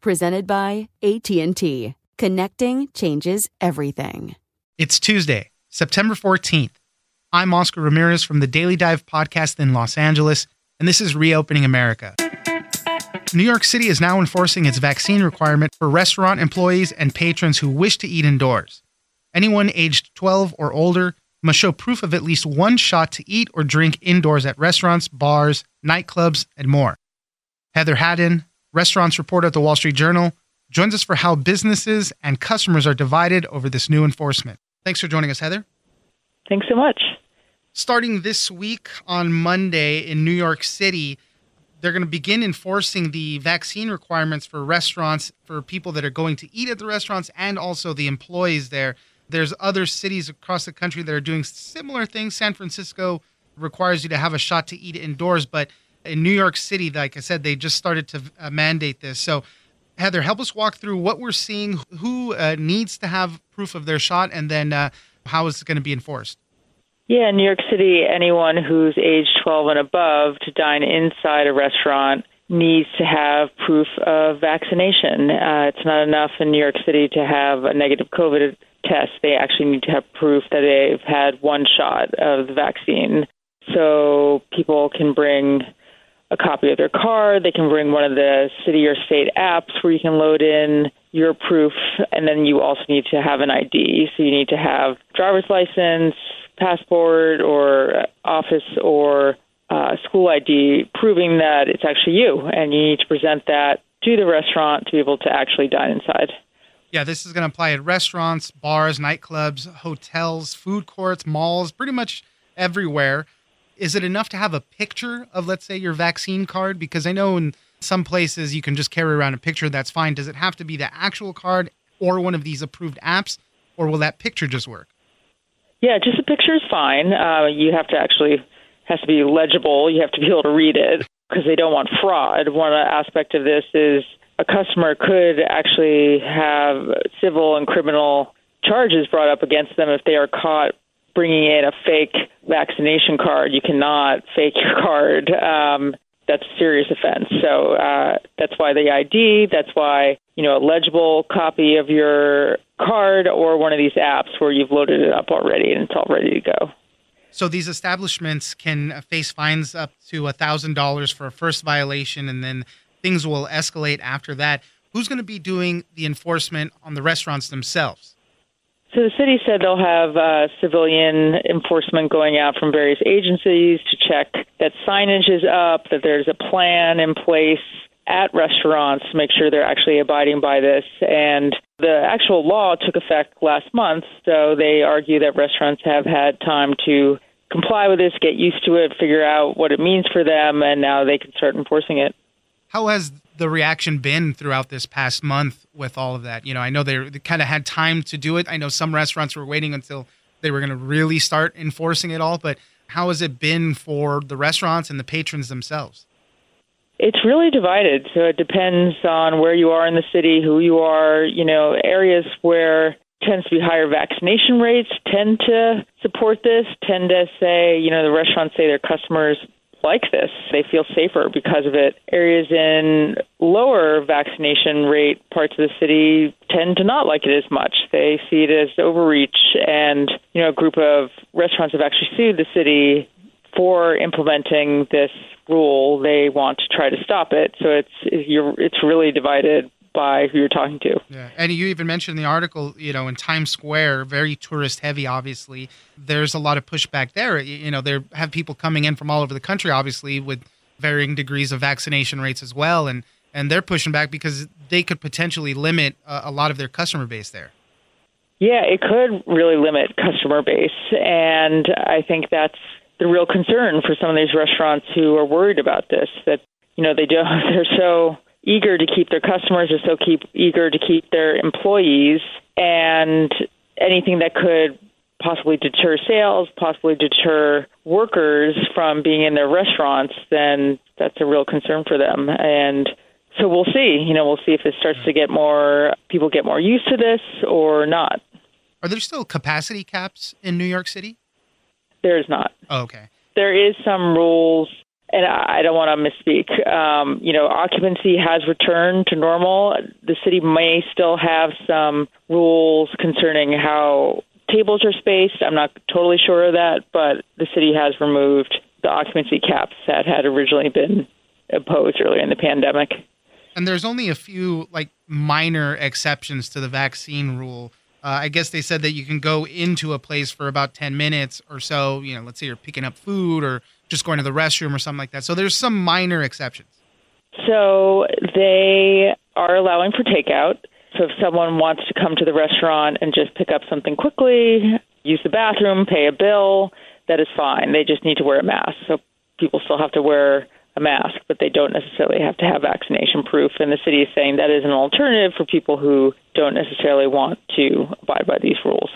Presented by AT&T. Connecting changes everything. It's Tuesday, September 14th. I'm Oscar Ramirez from the Daily Dive podcast in Los Angeles, and this is Reopening America. New York City is now enforcing its vaccine requirement for restaurant employees and patrons who wish to eat indoors. Anyone aged 12 or older must show proof of at least one shot to eat or drink indoors at restaurants, bars, nightclubs, and more. Heather Haddon, restaurants reporter at the Wall Street Journal, joins us for how businesses and customers are divided over this new enforcement. Thanks for joining us, Heather. Thanks so much. Starting this week on Monday in New York City, they're going to begin enforcing the vaccine requirements for restaurants for people that are going to eat at the restaurants and also the employees there. There's other cities across the country that are doing similar things. San Francisco requires you to have a shot to eat indoors, but in New York City, like I said, they just started to uh, mandate this. So, Heather, help us walk through what we're seeing, who uh, needs to have proof of their shot, and then uh, how is it going to be enforced? Yeah, in New York City, anyone who's age 12 and above to dine inside a restaurant needs to have proof of vaccination. Uh, it's not enough in New York City to have a negative COVID test. They actually need to have proof that they've had one shot of the vaccine. So people can bring a copy of their card. They can bring one of the city or state apps where you can load in your proof, and then you also need to have an ID. So you need to have driver's license, passport, or office or uh, school ID proving that it's actually you, and you need to present that to the restaurant to be able to actually dine inside. Yeah, this is going to apply at restaurants, bars, nightclubs, hotels, food courts, malls, pretty much everywhere is it enough to have a picture of, let's say, your vaccine card? Because I know in some places you can just carry around a picture, that's fine. Does it have to be the actual card or one of these approved apps, or will that picture just work? Yeah, just a picture is fine. Uh, you have to actually has to be legible. You have to be able to read it because they don't want fraud. One aspect of this is a customer could actually have civil and criminal charges brought up against them if they are caught bringing in a fake vaccination card. You cannot fake your card. Um, that's a serious offense. So uh, that's why the ID. That's why you know a legible copy of your card or one of these apps where you've loaded it up already and it's all ready to go. So these establishments can face fines up to thousand dollars for a first violation, and then things will escalate after that. Who's going to be doing the enforcement on the restaurants themselves? So the city said they'll have uh, civilian enforcement going out from various agencies to check that signage is up, that there's a plan in place at restaurants to make sure they're actually abiding by this. And the actual law took effect last month, so they argue that restaurants have had time to comply with this, get used to it, figure out what it means for them, and now they can start enforcing it. How has the reaction been throughout this past month with all of that? You know, I know they, they kind of had time to do it. I know some restaurants were waiting until they were going to really start enforcing it all, but how has it been for the restaurants and the patrons themselves? It's really divided. So it depends on where you are in the city, who you are. You know, areas where tends to be higher vaccination rates tend to support this, tend to say, you know, the restaurants say their customers like this. They feel safer because of it. Areas in lower vaccination rate parts of the city tend to not like it as much. They see it as overreach and, you know, a group of restaurants have actually sued the city for implementing this rule. They want to try to stop it. So it's you're, it's really divided by who you're talking to. Yeah, and you even mentioned in the article, you know, in Times Square, very tourist heavy. Obviously, there's a lot of pushback there. You know, there have people coming in from all over the country, obviously, with varying degrees of vaccination rates as well, and and they're pushing back because they could potentially limit a, a lot of their customer base there. Yeah, it could really limit customer base, and I think that's the real concern for some of these restaurants who are worried about this. That you know they don't. they're so eager to keep their customers, are so keep eager to keep their employees, and anything that could possibly deter sales, possibly deter workers from being in their restaurants, then that's a real concern for them. And so we'll see. You know, we'll see if it starts to get more people get more used to this or not. Are there still capacity caps in New York City? There is not. Oh, okay. There is some rules and I don't want to misspeak. Um, you know, occupancy has returned to normal. The city may still have some rules concerning how tables are spaced. I'm not totally sure of that, but the city has removed the occupancy caps that had originally been imposed earlier in the pandemic. And there's only a few like minor exceptions to the vaccine rule. Uh, I guess they said that you can go into a place for about 10 minutes or so. You know, let's say you're picking up food or just going to the restroom or something like that. So there's some minor exceptions. So they are allowing for takeout. So if someone wants to come to the restaurant and just pick up something quickly, use the bathroom, pay a bill, that is fine. They just need to wear a mask. So people still have to wear a mask, but they don't necessarily have to have vaccination proof. And the city is saying that is an alternative for people who don't necessarily want to abide by these rules.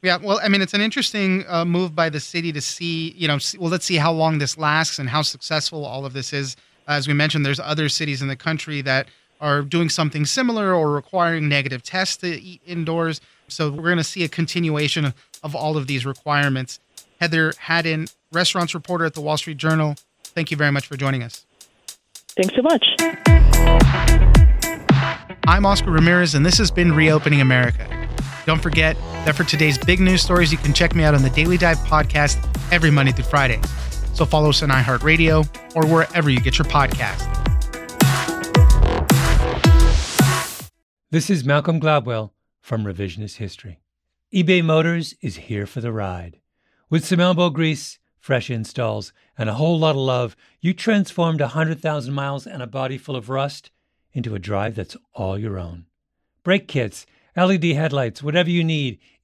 Yeah, well, I mean, it's an interesting uh, move by the city to see, you know, see, well, let's see how long this lasts and how successful all of this is. As we mentioned, there's other cities in the country that are doing something similar or requiring negative tests to eat indoors. So we're going to see a continuation of all of these requirements. Heather Haddon, restaurants reporter at the Wall Street Journal. Thank you very much for joining us. Thanks so much. I'm Oscar Ramirez, and this has been Reopening America. Don't forget that for today's big news stories, you can check me out on the Daily Dive podcast every Monday through Friday. So follow us on iHeartRadio or wherever you get your podcast. This is Malcolm Gladwell from Revisionist History. eBay Motors is here for the ride. With some elbow grease, fresh installs, and a whole lot of love, you transformed 100,000 miles and a body full of rust into a drive that's all your own. Brake kits, LED headlights, whatever you need,